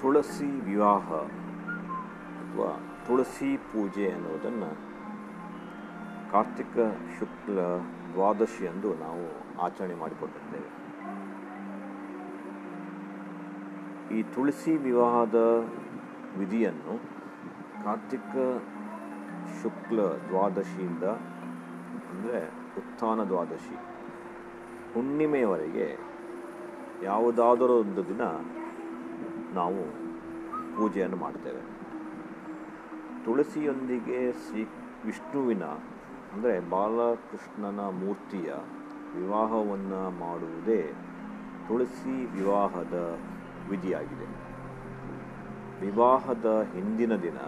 ತುಳಸಿ ವಿವಾಹ ಅಥವಾ ತುಳಸಿ ಪೂಜೆ ಅನ್ನುವುದನ್ನು ಕಾರ್ತಿಕ ಶುಕ್ಲ ದ್ವಾದಶಿಯಂದು ನಾವು ಆಚರಣೆ ಮಾಡಿಕೊಂಡಿದ್ದೇವೆ ಈ ತುಳಸಿ ವಿವಾಹದ ವಿಧಿಯನ್ನು ಕಾರ್ತಿಕ ಶುಕ್ಲ ದ್ವಾದಶಿಯಿಂದ ಅಂದರೆ ಉತ್ಥಾನ ದ್ವಾದಶಿ ಹುಣ್ಣಿಮೆಯವರೆಗೆ ಯಾವುದಾದರೂ ಒಂದು ದಿನ ನಾವು ಪೂಜೆಯನ್ನು ಮಾಡ್ತೇವೆ. ತುಳಸಿಯೊಂದಿಗೆ ಶ್ರೀ ವಿಷ್ಣುವಿನ, ಅಂದರೆ ಬಾಲಕೃಷ್ಣನ ಮೂರ್ತಿಯ ವಿವಾಹವನ್ನು ಮಾಡುವುದೇ ತುಳಸಿ ವಿವಾಹದ ವಿಧಿಯಾಗಿದೆ. ವಿವಾಹದ ಹಿಂದಿನ ದಿನ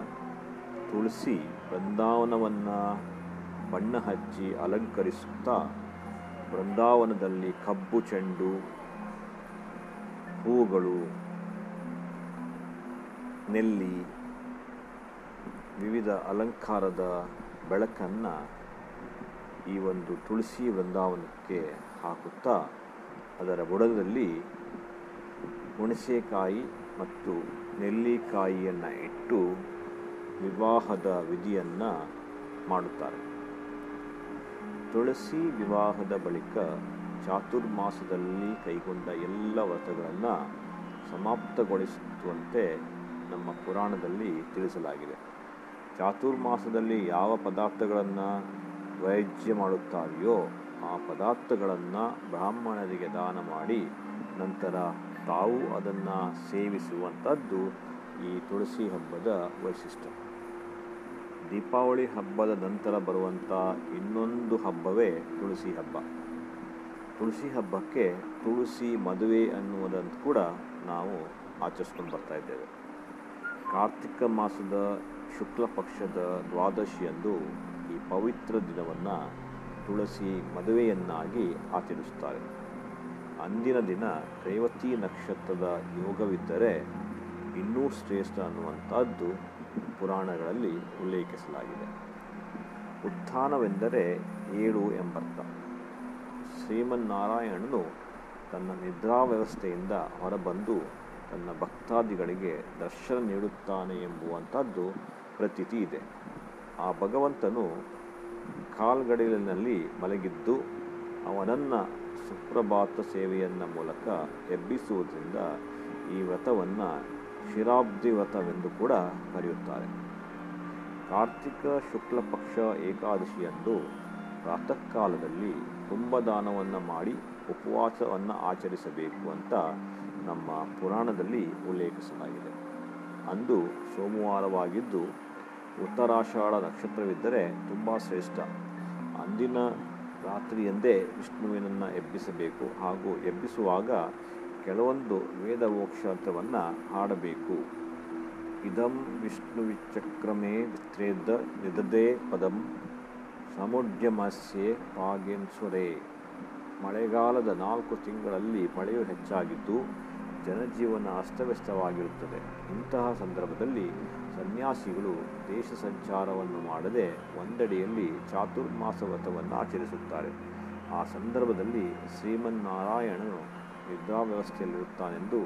ತುಳಸಿ ಬೃಂದಾವನವನ್ನು ಬಣ್ಣ ಹಚ್ಚಿ ಅಲಂಕರಿಸುತ್ತಾ ಬೃಂದಾವನದಲ್ಲಿ ಕಬ್ಬು ಚೆಂಡು ಹೂವುಗಳು ನೆಲ್ಲಿ ವಿವಿಧ ಅಲಂಕಾರದ ಬೆಳಕನ್ನು ಈ ಒಂದು ತುಳಸಿ ವೃಂದಾವನಕ್ಕೆ ಹಾಕುತ್ತಾ ಅದರ ಬುಡದಲ್ಲಿ ಹುಣಸೆಕಾಯಿ ಮತ್ತು ನೆಲ್ಲಿಕಾಯಿಯನ್ನು ಇಟ್ಟು ವಿವಾಹದ ವಿಧಿಯನ್ನು ಮಾಡುತ್ತಾರೆ. ತುಳಸಿ ವಿವಾಹದ ಬಳಿಕ ಚಾತುರ್ಮಾಸದಲ್ಲಿ ಕೈಗೊಂಡ ಎಲ್ಲ ವ್ರತಗಳನ್ನು ಸಮಾಪ್ತಗೊಳಿಸುವಂತೆ ನಮ್ಮ ಪುರಾಣದಲ್ಲಿ ತಿಳಿಸಲಾಗಿದೆ. ಚಾತುರ್ಮಾಸದಲ್ಲಿ ಯಾವ ಪದಾರ್ಥಗಳನ್ನು ವೈದ್ಯ ಮಾಡುತ್ತಾರೆಯೋ ಆ ಪದಾರ್ಥಗಳನ್ನು ಬ್ರಾಹ್ಮಣರಿಗೆ ದಾನ ಮಾಡಿ ನಂತರ ತಾವು ಅದನ್ನು ಸೇವಿಸುವಂಥದ್ದು ಈ ತುಳಸಿ ಹಬ್ಬದ ವೈಶಿಷ್ಟ್ಯ. ದೀಪಾವಳಿ ಹಬ್ಬದ ನಂತರ ಬರುವಂಥ ಇನ್ನೊಂದು ಹಬ್ಬವೇ ತುಳಸಿ ಹಬ್ಬ. ತುಳಸಿ ಹಬ್ಬಕ್ಕೆ ತುಳಸಿ ಮದುವೆ ಅನ್ನುವುದಂತ ಕೂಡ ನಾವು ಆಚರಿಸ್ಕೊಂಡು ಬರ್ತಾ ಇದ್ದೇವೆ. ಕಾರ್ತಿಕ ಮಾಸದ ಶುಕ್ಲ ಪಕ್ಷದ ದ್ವಾದಶಿಯಂದು ಈ ಪವಿತ್ರ ದಿನವನ್ನು ತುಳಸಿ ಮದುವೆಯನ್ನಾಗಿ ಆಚರಿಸುತ್ತಾರೆ. ಅಂದಿನ ದಿನ ರೇವತಿ ನಕ್ಷತ್ರದ ಯೋಗವಿದ್ದರೆ ಇನ್ನೂ ಶ್ರೇಷ್ಠ ಅನ್ನುವಂಥದ್ದು ಪುರಾಣಗಳಲ್ಲಿ ಉಲ್ಲೇಖಿಸಲಾಗಿದೆ. ಉತ್ಥಾನವೆಂದರೆ ಏಳು ಎಂಬರ್ಥ. ಶ್ರೀಮನ್ನಾರಾಯಣನು ತನ್ನ ನಿದ್ರಾ ವ್ಯವಸ್ಥೆಯಿಂದ ಹೊರಬಂದು ತನ್ನ ಭಕ್ತಾದಿಗಳಿಗೆ ದರ್ಶನ ನೀಡುತ್ತಾನೆ ಎಂಬುವಂಥದ್ದು ಪ್ರತೀತಿ ಇದೆ. ಆ ಭಗವಂತನು ಕಾಲ್ಗಡಲಿನಲ್ಲಿ ಮಲಗಿದ್ದು ಅವನನ್ನು ಸುಪ್ರಭಾತ ಸೇವೆಯನ್ನ ಮೂಲಕ ಎಬ್ಬಿಸುವುದರಿಂದ ಈ ವ್ರತವನ್ನು ಶಿರಾಬ್ದಿ ವ್ರತವೆಂದು ಕೂಡ ಕರೆಯುತ್ತಾರೆ. ಕಾರ್ತಿಕ ಶುಕ್ಲ ಪಕ್ಷ ಏಕಾದಶಿಯಂದು ಪ್ರಾತಃ ಕಾಲದಲ್ಲಿ ಕುಂಭದಾನವನ್ನು ಮಾಡಿ ಉಪವಾಸವನ್ನು ಆಚರಿಸಬೇಕು ಅಂತ ನಮ್ಮ ಪುರಾಣದಲ್ಲಿ ಉಲ್ಲೇಖಿಸಲಾಗಿದೆ. ಅಂದು ಸೋಮವಾರವಾಗಿದ್ದು ಉತ್ತರಾಷಾಢ ನಕ್ಷತ್ರವಿದ್ದರೆ ತುಂಬ ಶ್ರೇಷ್ಠ. ಅಂದಿನ ರಾತ್ರಿಯಂದೇ ವಿಷ್ಣುವಿನನ್ನು ಎಬ್ಬಿಸಬೇಕು ಹಾಗೂ ಎಬ್ಬಿಸುವಾಗ ಕೆಲವೊಂದು ವೇದಮೋಕ್ಷಾರ್ಥವನ್ನು ಹಾಡಬೇಕು. ಇದಂ ವಿಷ್ಣುವಿಚಕ್ರಮೇ ವಿತ್ರೇದ ನಿದದೇ ಪದಂ ಸಮುದ್ಯಮಸ್ಯೆ ಪಾಗೆನ್ಸುರೇ ಮಳೆಗಾಲದ ನಾಲ್ಕು ತಿಂಗಳಲ್ಲಿ ಮಳೆಯು ಹೆಚ್ಚಾಗಿದ್ದು ಜನಜೀವನ ಅಸ್ತವ್ಯಸ್ತವಾಗಿರುತ್ತದೆ. ಇಂತಹ ಸಂದರ್ಭದಲ್ಲಿ ಸನ್ಯಾಸಿಗಳು ದೇಶ ಸಂಚಾರವನ್ನು ಮಾಡದೆ ಒಂದೆಡೆಯಲ್ಲಿ ಚಾತುರ್ಮಾಸ ವ್ರತವನ್ನು ಆಚರಿಸುತ್ತಾರೆ. ಆ ಸಂದರ್ಭದಲ್ಲಿ ಶ್ರೀಮನ್ನಾರಾಯಣನು ನಿದ್ರಾ ವ್ಯವಸ್ಥೆಯಲ್ಲಿರುತ್ತಾನೆಂದು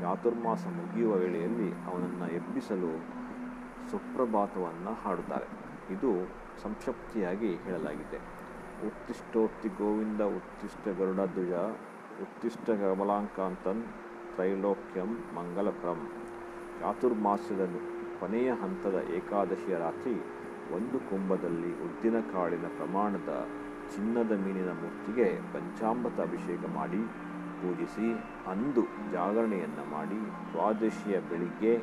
ಚಾತುರ್ಮಾಸ ಮುಗಿಯುವ ವೇಳೆಯಲ್ಲಿ ಅವನನ್ನು ಎಬ್ಬಿಸಲು ಸುಪ್ರಭಾತವನ್ನು ಹಾಡುತ್ತಾರೆ. ಇದು ಸಂಕ್ಷಪ್ತಿಯಾಗಿ ಹೇಳಲಾಗಿದೆ. ಉತ್ತಿಷ್ಟೋತ್ತಿ ಗೋವಿಂದ, ಉತ್ತಿಷ್ಟ ಗರುಡಧ್ವಜ ಉತ್ತಿಷ್ಟ ಕಮಲಾಂಕಾಂತನ್ ತ್ರೈಲೋಕ್ಯಂ ಮಂಗಲಪ್ರಂ. ಚಾತುರ್ಮಾಸ್ಯದ ಕೊನೆಯ ಹಂತದ ಏಕಾದಶಿಯ ರಾತ್ರಿ ಒಂದು ಕುಂಭದಲ್ಲಿ ಉದ್ದಿನ ಕಾಳಿನ ಪ್ರಮಾಣದ ಚಿನ್ನದ ಮೀನಿನ ಮೂರ್ತಿಗೆ ಪಂಚಾಮೃತ ಅಭಿಷೇಕ ಮಾಡಿ ಪೂಜಿಸಿ, ಅಂದು ಜಾಗರಣೆಯನ್ನು ಮಾಡಿ ದ್ವಾದಶಿಯ ಬೆಳಿಗ್ಗೆ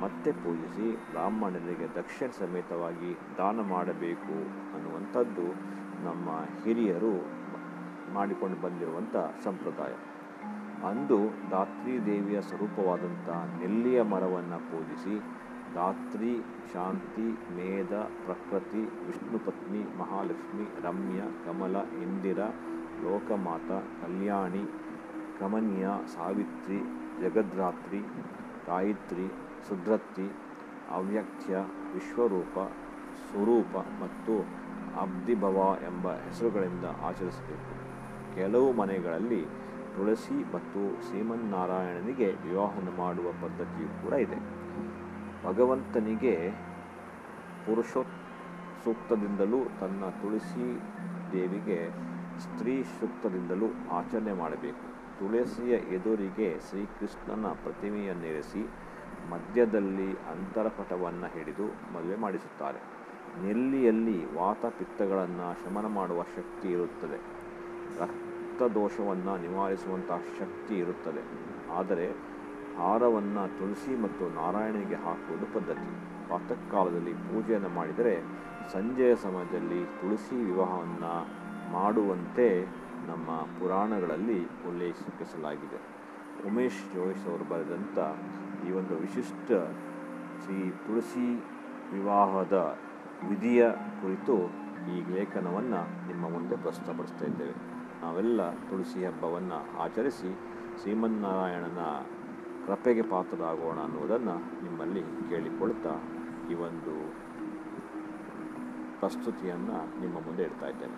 ಮತ್ತೆ ಪೂಜಿಸಿ ಬ್ರಾಹ್ಮಣರಿಗೆ ದಕ್ಷಿಣ ಸಮೇತವಾಗಿ ದಾನ ಮಾಡಬೇಕು ಅನ್ನುವಂಥದ್ದು ನಮ್ಮ ಹಿರಿಯರು ಮಾಡಿಕೊಂಡು ಬಂದಿರುವಂಥ ಸಂಪ್ರದಾಯ. ಅಂದು ಧಾತ್ರಿ ದೇವಿಯ ಸ್ವರೂಪವಾದಂಥ ನೆಲ್ಲಿಯ ಮರವನ್ನು ಪೂಜಿಸಿ ಧಾತ್ರಿ, ಶಾಂತಿ, ಮೇಧ, ಪ್ರಕೃತಿ ವಿಷ್ಣುಪತ್ನಿ ಮಹಾಲಕ್ಷ್ಮಿ, ರಮ್ಯ, ಕಮಲ, ಇಂದಿರ, ಲೋಕಮಾತ, ಕಲ್ಯಾಣಿ, ಕಮನೀಯ, ಸಾವಿತ್ರಿ, ಜಗದ್ರಾತ್ರಿ, ಗಾಯತ್ರಿ ಸುಧೃತಿ ಅವ್ಯಕ್ತ್ಯ, ವಿಶ್ವರೂಪ, ಸ್ವರೂಪ ಮತ್ತು ಅಬ್ದಿಭವ ಎಂಬ ಹೆಸರುಗಳಿಂದ ಆಚರಿಸಬೇಕು. ಕೆಲವು ಮನೆಗಳಲ್ಲಿ ತುಳಸಿ ಮತ್ತು ಶ್ರೀಮನ್ನಾರಾಯಣನಿಗೆ ವಿವಾಹವನ್ನು ಮಾಡುವ ಪದ್ಧತಿಯು ಕೂಡ ಇದೆ. ಭಗವಂತನಿಗೆ ಪುರುಷೋ ಸೂಕ್ತದಿಂದಲೂ ತನ್ನ ತುಳಸಿ ದೇವಿಗೆ ಸ್ತ್ರೀ ಸೂಕ್ತದಿಂದಲೂ ಆಚರಣೆ ಮಾಡಬೇಕು. ತುಳಸಿಯ ಎದುರಿಗೆ ಶ್ರೀಕೃಷ್ಣನ ಪ್ರತಿಮೆಯನ್ನಿರಿಸಿ ಮಧ್ಯದಲ್ಲಿ ಅಂತರಪಟವನ್ನು ಹಿಡಿದು ಮದುವೆ ಮಾಡಿಸುತ್ತಾರೆ. ನೆಲ್ಲಿಯಲ್ಲಿ ವಾತ ಪಿತ್ತಗಳನ್ನು ಶಮನ ಮಾಡುವ ಶಕ್ತಿ ಇರುತ್ತದೆ. ರಕ್ತದೋಷವನ್ನು ನಿವಾರಿಸುವಂಥ ಶಕ್ತಿ ಇರುತ್ತದೆ. ಆದರೆ ಹಾರವನ್ನು ತುಳಸಿ ಮತ್ತು ನಾರಾಯಣನಿಗೆ ಹಾಕುವುದು ಪದ್ಧತಿ. ಪ್ರಾತಃಕಾಲದಲ್ಲಿ ಪೂಜೆಯನ್ನು ಮಾಡಿದರೆ ಸಂಜೆಯ ಸಮಯದಲ್ಲಿ ತುಳಸಿ ವಿವಾಹವನ್ನು ಮಾಡುವಂತೆ ನಮ್ಮ ಪುರಾಣಗಳಲ್ಲಿ ಉಲ್ಲೇಖಿಸಲಾಗಿದೆ ಉಮೇಶ್ ಜೋಯಿಸ್ ಅವರು ಬರೆದಂಥ ಈ ಒಂದು ವಿಶಿಷ್ಟ ಶ್ರೀ ತುಳಸಿ ವಿವಾಹದ ವಿಧಿಯ ಕುರಿತು ಈ ಲೇಖನವನ್ನು ನಿಮ್ಮ ಮುಂದೆ ಪ್ರಸ್ತುತಪಡಿಸ್ತಾ ಇದ್ದೇವೆ. ನಾವೆಲ್ಲ ತುಳಸಿ ಹಬ್ಬವನ್ನು ಆಚರಿಸಿ ಶ್ರೀಮನ್ನಾರಾಯಣನ ಕೃಪೆಗೆ ಪಾತ್ರರಾಗೋಣ ಅನ್ನುವುದನ್ನು ನಿಮ್ಮಲ್ಲಿ ಕೇಳಿಕೊಳ್ತಾ ಈ ಒಂದು ಪ್ರಸ್ತುತಿಯನ್ನು ನಿಮ್ಮ ಮುಂದೆ ಇಡ್ತಾ ಇದ್ದೇನೆ.